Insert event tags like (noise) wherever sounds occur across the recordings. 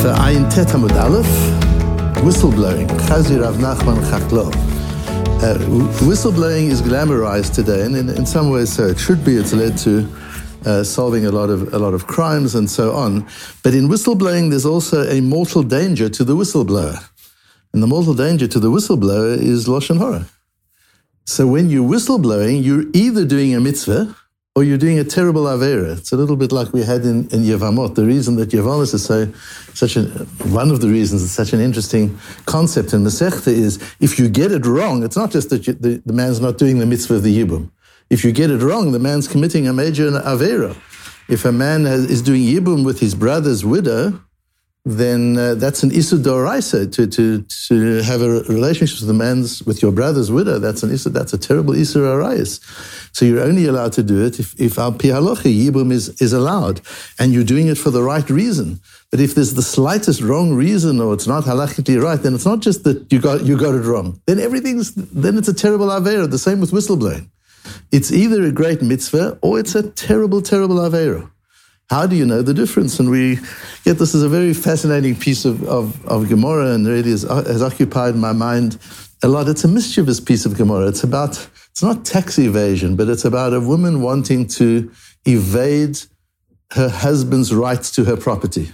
für ein Tetamud Aleph, whistleblowing, Chazi Rav Nachman Chaklo. Uh, whistleblowing is glamorized today, and in, in, some ways so. It should be. It's led to uh, solving a lot of a lot of crimes and so on. But in whistleblowing, there's also a mortal danger to the whistleblower, and the mortal danger to the whistleblower is lashon hara. So when you're whistleblowing, you're either doing a mitzvah or you're doing a terrible avera. It's a little bit like we had in, in Yevamot. The reason that Yevamos is so, such a, one of the reasons it's such an interesting concept in Masechta is if you get it wrong, it's not just that you, the, the man's not doing the mitzvah of the Yibum. If you get it wrong, the man's committing a major avera. If a man has, is doing Yibum with his brother's widow, then uh, that's an isur doraisa to, to, to have a relationship with the man's with your brother's widow. That's an isur, that's a terrible isur arayis. So you're only allowed to do it if, if al pi yibum is, is allowed, and you're doing it for the right reason. But if there's the slightest wrong reason or it's not halachically right, then it's not just that you got you got it wrong. Then everything's then it's a terrible avera. The same with whistleblowing. It's either a great mitzvah or it's a terrible, terrible avera. How do you know the difference? And we get this is a very fascinating piece of, of, of Gemara and really has, uh, has occupied my mind a lot. It's a mischievous piece of Gemara. It's about, it's not tax evasion, but it's about a woman wanting to evade her husband's rights to her property.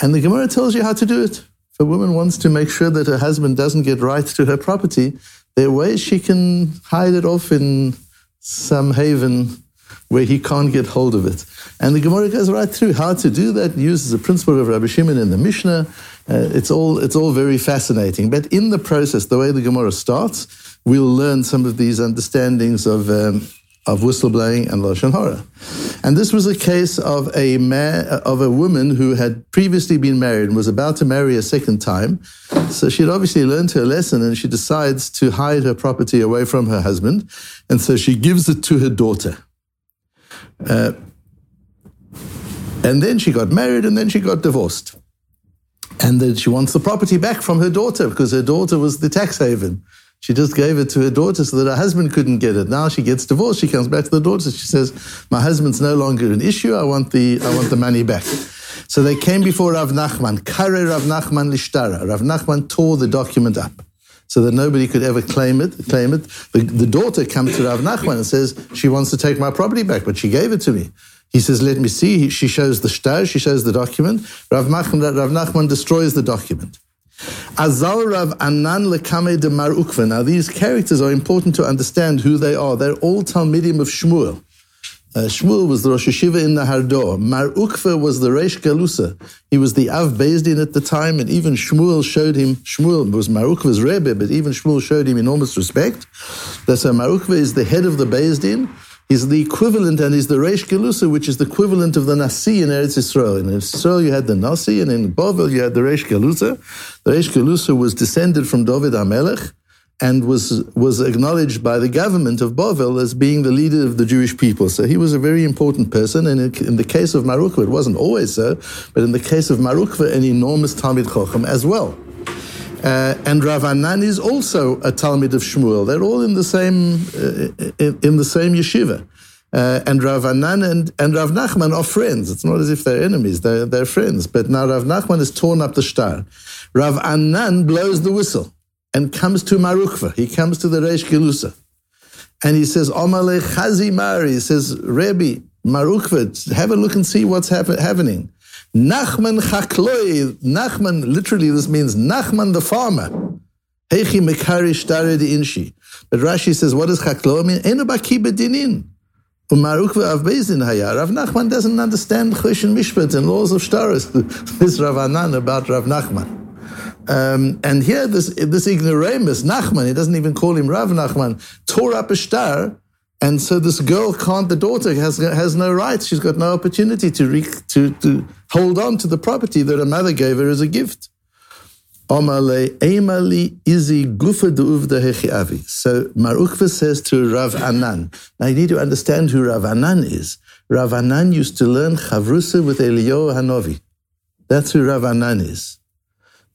And the Gemara tells you how to do it. If a woman wants to make sure that her husband doesn't get rights to her property, there are ways she can hide it off in some haven where he can't get hold of it. And the Gemara goes right through how to do that, uses the principle of Rabbi Shimon in the Mishnah. Uh, it's, all, it's all very fascinating. But in the process, the way the Gemara starts, we'll learn some of these understandings of, um, of whistleblowing and Lashon Hara. And this was a case of a, man, of a woman who had previously been married and was about to marry a second time. So she'd obviously learned her lesson and she decides to hide her property away from her husband. And so she gives it to her daughter. Uh, and then she got married and then she got divorced. And then she wants the property back from her daughter because her daughter was the tax haven. She just gave it to her daughter so that her husband couldn't get it. Now she gets divorced. She comes back to the daughter. She says, "My husband's no longer an issue. I want the I want the money back." So they came before Rav Nachman. Kare Rav Nachman lishtara. Rav Nachman tore the document up so that nobody could ever claim it. Claim it. The, the daughter comes to Rav Nachman and says she wants to take my property back, but she gave it to me. He says, "Let me see." She shows the shtar. She shows the document. Rav Nachman, Rav Nachman destroys the document. Azal Rav Anan lekame de Mar Ukva. Now these characters are important to understand who they are. They're all Talmidim of Shmuel. Uh, Shmuel was the Rosh Hashiva in Nahardor. Mar Ukva was the Reish Galusa. He was the Av Bezdin at the time, and even Shmuel showed him, Shmuel was Mar Ukva's Rebbe, but even Shmuel showed him enormous respect. That's so Mar Ukva is the head of the Bezdin. He's the equivalent, and he's the Reish Galusa, which is the equivalent of the Nasi in Eretz Yisrael. In Eretz Yisrael, you had the Nasi, and in Bovel, you had the Reish Galusa. The Reish Galusa was descended from David HaMelech and was, was acknowledged by the government of Bovel as being the leader of the Jewish people. So he was a very important person. And in, the case of Mar Ukva, it wasn't always so, but in the case of Mar Ukva, an enormous Talmid Chochem as well. Uh, and Rav Anan is also a Talmid of Shmuel. They're all in the same, uh, in, in, the same yeshiva. Uh, and Rav Anan and, and Rav Nachman are friends. It's not as if they're enemies, they're, they're friends. But now Rav Nachman has torn up the star. Rav Anan blows the whistle and comes to Marukva. He comes to the Reish Gelusa. And he says, Omale Chazi Mari. He says, Rebbe, Marukva, have a look and see what's happening. Nachman Chakloi. Nachman, literally, this means Nachman the farmer. Hechi Mekari Shtare de Inshi. But Rashi says, what does Chakloi mean? Eno baki bedinin. Um, Umar Ukva Av Bezdin Haya. Rav Nachman doesn't understand Choshen Mishpat and laws of Shtaris. (laughs) this Rav Anan about Rav Nachman. Um, and here, this, this ignoramus, Nachman, he doesn't even call him Rav Nachman, tore up a star. And so this girl can't, the daughter has, has no rights. She's got no opportunity to, re, to, to hold on to the property that her mother gave her as a gift. So Marukva says to Rav Anan. Now you need to understand who Rav Anan is. Rav Anan used to learn Chavrusa with Eliyahu Hanovi. That's who Rav Anan is.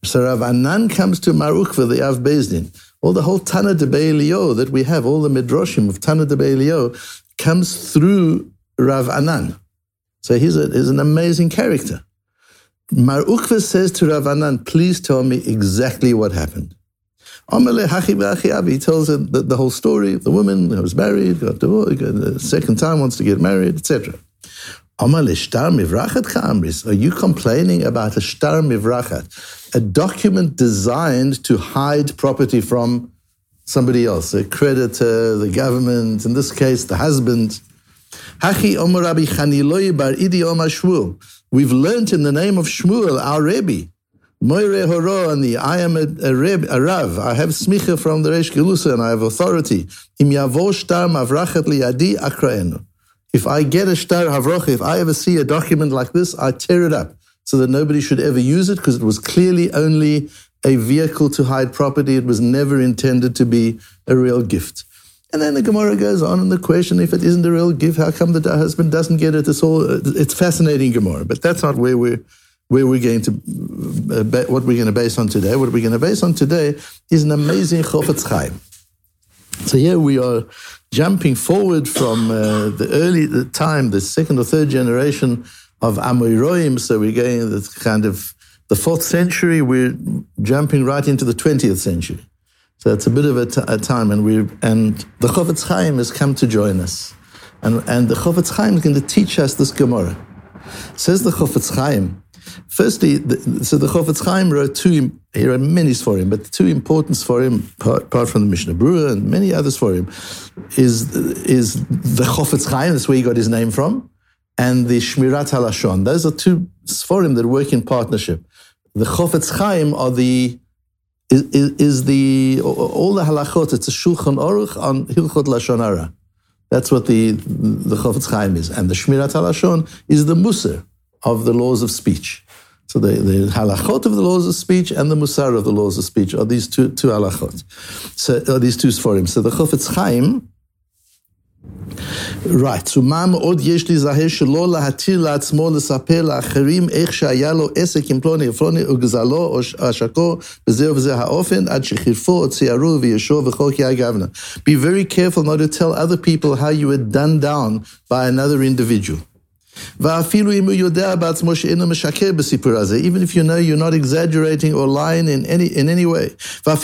So Rav Anan comes to Marukva, the Av Bezdin. All the whole Tana de Be'elio that we have, all the Midrashim of Tana de Be'elio, comes through Rav Anan. So he's, a, he's an amazing character. Mar Ukva says to Ravanan, please tell me exactly what happened. He tells the, the, whole story. The woman who was married, got divorced, the uh, second time wants to get married, etc. Are you complaining about a shtar mivrachat, a document designed to hide property from somebody else, a creditor, the government, in this case, the husband? We've learnt in the name of Shmuel, our Rebbe, I am a, a, reb, a Rav, I have smicha from the Reish Gelusa and I have authority. If I get a shtar havrocha, if I ever see a document like this, I tear it up so that nobody should ever use it because it was clearly only a vehicle to hide property. It was never intended to be a real gift. And then the Gemara goes on in the question, if it isn't a real gift, how come the husband doesn't get it? It's all, it's fascinating Gemara, but that's not where we're, where we're going to, uh, what we're going to base on today. What we're going to base on today is an amazing Chofetz Chaim. So here we are jumping forward from uh, the early time, the second or third generation of Amoraim. So we're going the kind of the fourth century. We're jumping right into the twentieth century. So it's a bit of a, t- a time, and we and the Chofetz Chaim has come to join us, and and the Chofetz Chaim is going to teach us this Gemara. Says the Chofetz Chaim Firstly, the, so the Chofetz Chaim wrote two, he wrote many him, but the two important him, apart from the Mishnah Berurah and many others for him, is, is the Chofetz Chaim, that's where he got his name from, and the Shmirat HaLashon. Those are two him that work in partnership. The Chofetz Chaim are the, is, is the, all the halachot, it's a Shulchan Aruch on Hilchot Lashon Hara. That's what the, the Chofetz Chaim is. And the Shmirat HaLashon is the Musar of the laws of speech. So the, the halachot of the laws of speech and the musar of the laws of speech are these two, two halachot. So are these two sforim. So the Chofetz Chaim, Right, so מה מאוד יש להיזהר שלא להתיר לעצמו לספר לאחרים איך שהיה לו עסק עם פלוני ופלוני וגזלו או עשקו בזה ובזה האופן עד שחירפו או ציירו וישו וכל כי הגוונה. Be very careful not to tell other people how you were done down by another individual. even if you know you're not exaggerating or lying in any, in any way. And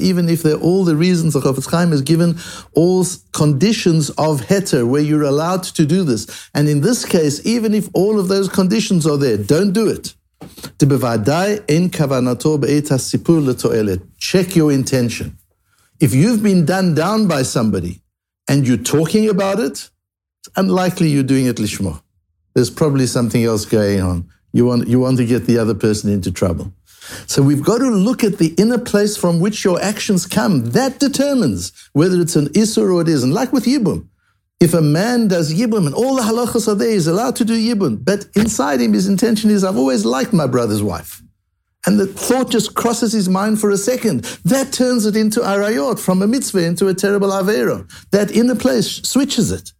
even if they're all the reasons the Chofetz Chaim has given all conditions of heter where you're allowed to do this. And in this case, even if all of those conditions are there, don't do it. Check your intention. If you've been done down by somebody and you're talking about it, unlikely you're doing it lishma. There's probably something else going on. You want, you want to get the other person into trouble. So we've got to look at the inner place from which your actions come. That determines whether it's an isur or it isn't. Like with yibum. If a man does yibum and all the halachas are there, he's allowed to do yibum. But inside him, his intention is, I've always liked my brother's wife. And the thought just crosses his mind for a second. That turns it into arayot, from a mitzvah into a terrible avera. That inner place switches it.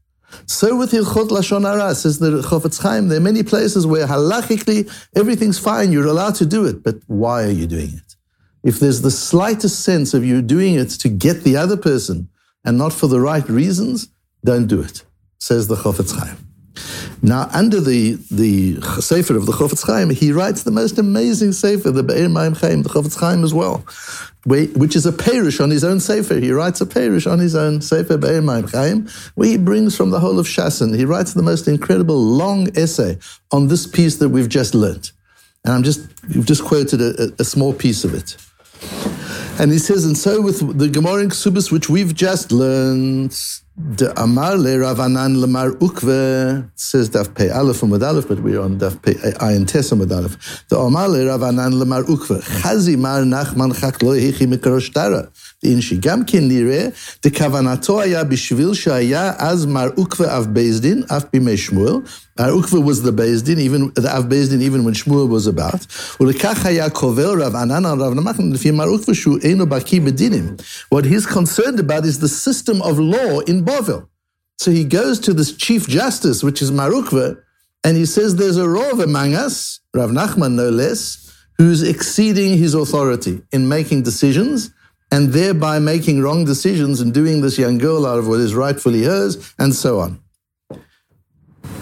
So with Hilchot Lashon Hara, says the Chofetz Chaim, there are many places where halachically everything's fine, you're allowed to do it, but why are you doing it? If there's the slightest sense of you doing it to get the other person and not for the right reasons, don't do it, says the Chofetz Chaim. Now, under the, the Sefer of the Chofetz Chaim, he writes the most amazing Sefer, the Be'er Maim Chaim, the Chofetz Chaim as well, which is a Perish on his own Sefer. He writes a Perish on his own Sefer, Be'er Maim Chaim, where he brings from the whole of Shasen. He writes the most incredible long essay on this piece that we've just learnt. And I'm just, you've just quoted a, a small piece of it. And he says, and so with the Gemara in Ksubis, which we've just learned, the Amar le Ravanan lemar ukve says Daf Pei Aleph and Aleph, but we're on Daf Pei Ayin Tes and Aleph. The Amar le Ravanan lemar ukve chazi mar Nachman chak lo hechi mikrosh tara. דין שגם כנראה דכוונתו היה בשביל שהיה אז מר עוקווה אב בייסדין, אף בימי שמואל, מר עוקווה was the בייסדין, אב בייסדין even when שמואל was about, ולכך היה קובל רב ענן על רב נחמן לפי מר עוקווה שהוא אינו בקיא בדינים. What he's concerned about is the system of law in Bovel. So he goes to this chief justice, which is Marukva, and he says there's a rov among us, Rav Nachman no less, who's exceeding his authority in making decisions and thereby making wrong decisions and doing this young girl out of what is rightfully hers, and so on.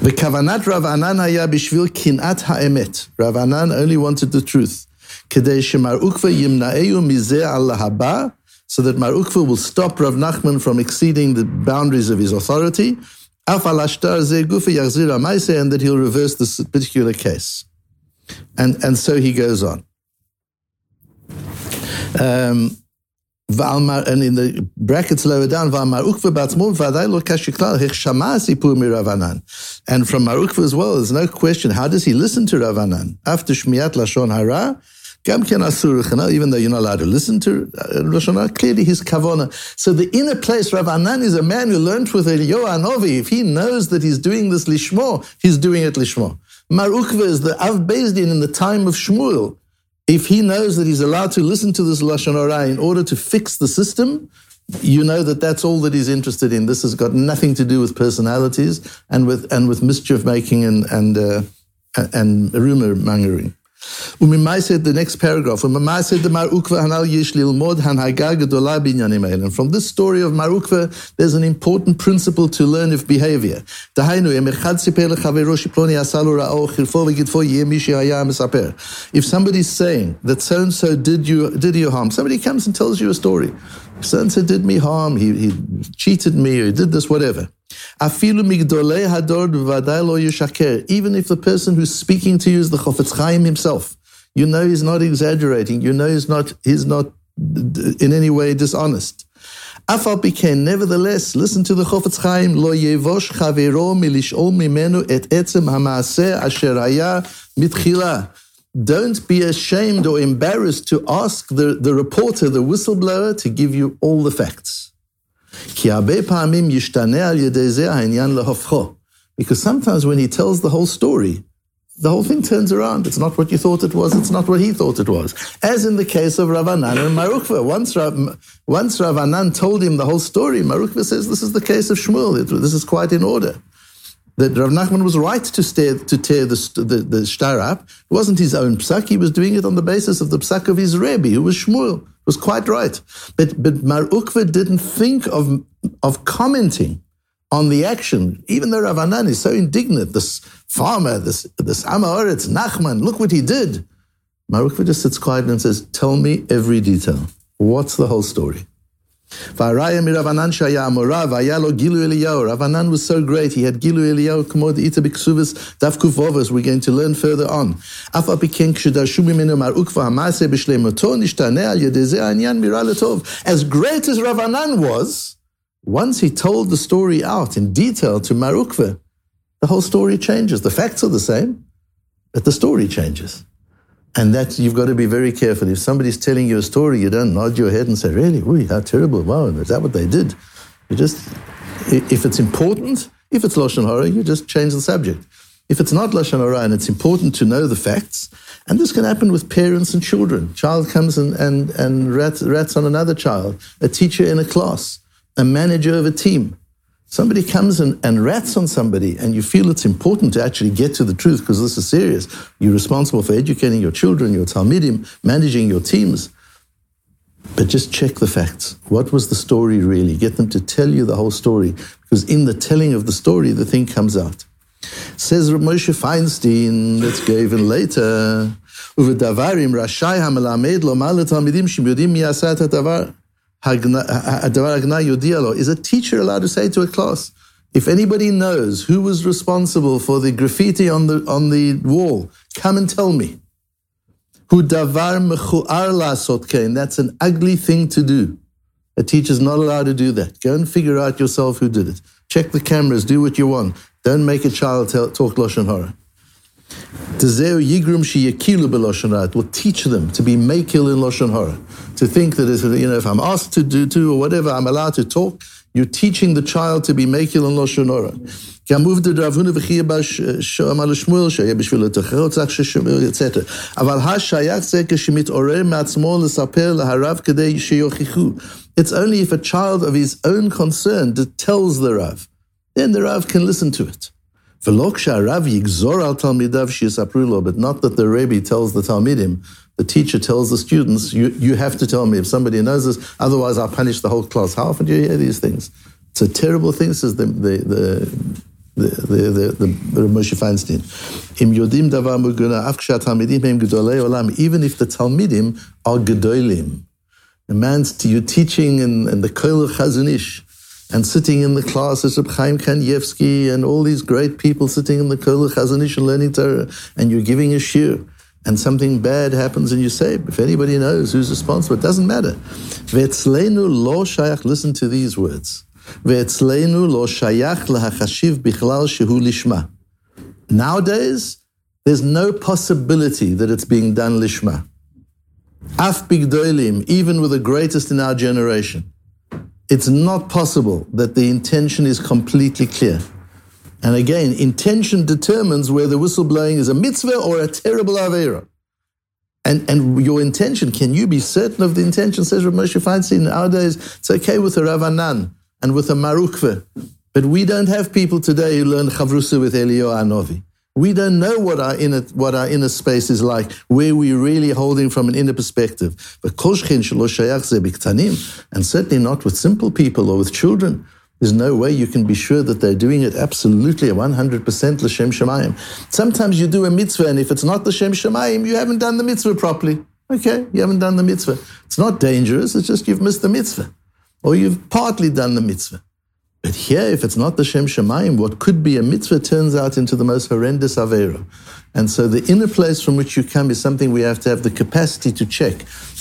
The kavanat Rav Anan haya bishvil kinat ha'emet. Rav Anan only wanted the truth. Kedei shemar ukva yimnaeu mizeh al haba, so that Mar Ukva will stop Rav Nachman from exceeding the boundaries of his authority, and that he'll reverse this particular case. And, and so he goes on. Um, and in the brackets lower down, and from Mar Ukva as well, there's no question, how does he listen to Ravanan? After Shmiat Lashon Hara, even though you're not allowed to listen to uh, Lashon Hara, clearly his kavona. So the inner place, Ravanan is a man who learned with Eliyahu Novi. If he knows that he's doing this lishmo, he's doing it lishmo. Mar Ukva is the Av Bezdin in the time of Shmuel if he knows that he's allowed to listen to this Lashon Hara in order to fix the system, you know that that's all that he's interested in. This has got nothing to do with personalities and with and with mischief making and and uh, and rumor mongering. The next paragraph, And from this story of Mar Ukva, there's an important principle to learn of behavior. If somebody's saying that so-and-so did you, did you harm, somebody comes and tells you a story. So-and-so did me harm, he, he cheated me, or he did this, whatever. Even if the person who's speaking to you is the Chofetz Chaim himself, you know he's not exaggerating. You know he's not he's not in any way dishonest. Nevertheless, listen to the Chofetz Chaim, lo yevosh chavero mimenu et etzem asher mitchila. Don't be ashamed or embarrassed to ask the, the reporter, the whistleblower, to give you all the facts. Because sometimes when he tells the whole story, the whole thing turns around. It's not what you thought it was. It's not what he thought it was. As in the case of Ravanan and Marukva. Once, Rav, once Ravanan told him the whole story, Marukva says, this is the case of Shmuel. This is quite in order. That Rav Nachman was right to, to tear the, the, the shtar up. It wasn't his own psak. He was doing it on the basis of the psak of his Rebbe, who was Shmuel. Was quite right. But, but Mar Ukva didn't think of, of commenting on the action, even though Ravanan is so indignant, this farmer, this, this Amaretz, Nachman, look what he did. Mar Ukva just sits quiet and says, Tell me every detail. What's the whole story? Ravanan was so great. He had Gilu Eliyahu Kamod Ita Biksuvis Davkuf We're going to learn further on. As great as Ravanan was, once he told the story out in detail to Marukva, the whole story changes. The facts are the same, but the story changes. And that you've got to be very careful. If somebody's telling you a story, you don't nod your head and say, Really? Ooh, how terrible. Wow, is that what they did? You just, if it's important, if it's Lashon Hara, you just change the subject. If it's not Lashon Hara and it's important to know the facts, and this can happen with parents and children. Child comes and, and, and rats, rats on another child, a teacher in a class a manager of a team somebody comes and, and rats on somebody and you feel it's important to actually get to the truth because this is serious, you're responsible for educating your children, your Talmidim, managing your teams. But just check the facts. What was the story really? Get them to tell you the whole story because in the telling of the story, the thing comes out. Says Moshe Feinstein, that's given later. ובדברים רשאי המלמד לומר Lo שהם יודעים מי עשה את הדבר is a teacher allowed to say to a class, if anybody knows who was responsible for the graffiti on the, on the wall, come and tell me. Hu davar mechuar lasotkein. That's an ugly thing to do. A teacher's not allowed to do that. Go and figure out yourself who did it. Check the cameras, do what you want. Don't make a child tell, talk Lashon Hara. It will teach them to be makil in Lashon Hara. To think that if, you know, if I'm asked to do to or whatever, I'm allowed to talk. You're teaching the child to be makil in Lashon Hara. It's only if a child of his own concern tells the Rav, then the Rav can listen to it. But not that the Rebbe tells the Talmidim, the teacher tells the students, you, you have to tell me if somebody knows this, otherwise I'll punish the whole class. How often do you hear these things? It's a terrible thing, says the, the, the the, the, the, the, the Moshe Feinstein. Even if the talmidim are gedolim. A man's you teaching in, in the Koil Chazon Ish and sitting in the classes of Chaim Kanievsky and all these great people sitting in the Koil Chazon Ish and learning Torah, and you're giving a shiur and something bad happens and you say, if anybody knows who's responsible, it doesn't matter. Ve'etzleinu lo shayach, listen to these words. Ve'etzleinu lo shayach lahachashiv bichlal shehu lishma. Nowadays, there's no possibility that it's being done lishma. Af bigdoilim, even with the greatest in our generation. It's not possible that the intention is completely clear. And again, intention determines whether whistleblowing is a mitzvah or a terrible avera. And, and your intention, can you be certain of the intention? Says Rav Moshe Feinstein, nowadays it's okay with a Ravanan and with a Marukve. But we don't have people today who learn Chavrusa with Elio Anovi. We don't know what our inner what our inner space is like, where we're really holding from an inner perspective. But and certainly not with simple people or with children. There's no way you can be sure that they're doing it absolutely 100% l'shem shemayim. Sometimes you do a mitzvah, and if it's not l'shem shemayim, you haven't done the mitzvah properly. Okay, you haven't done the mitzvah. It's not dangerous, it's just you've missed the mitzvah. Or you've partly done the mitzvah. But here, if it's not the Shem Shemayim, what could be a mitzvah turns out into the most horrendous Avera. And so the inner place from which you come is something we have to have the capacity to check.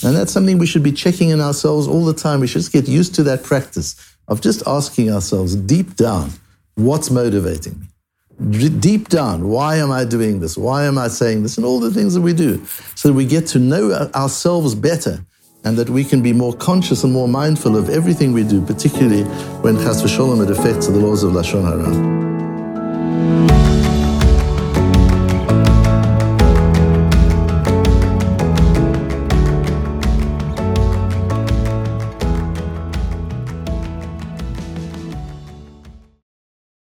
And that's something we should be checking in ourselves all the time. We should just get used to that practice of just asking ourselves deep down, what's motivating me? Deep down, why am I doing this? Why am I saying this? And all the things that we do, so that we get to know ourselves better and that we can be more conscious and more mindful of everything we do, particularly when chas v'sholom it affects the laws of Lashon Hara.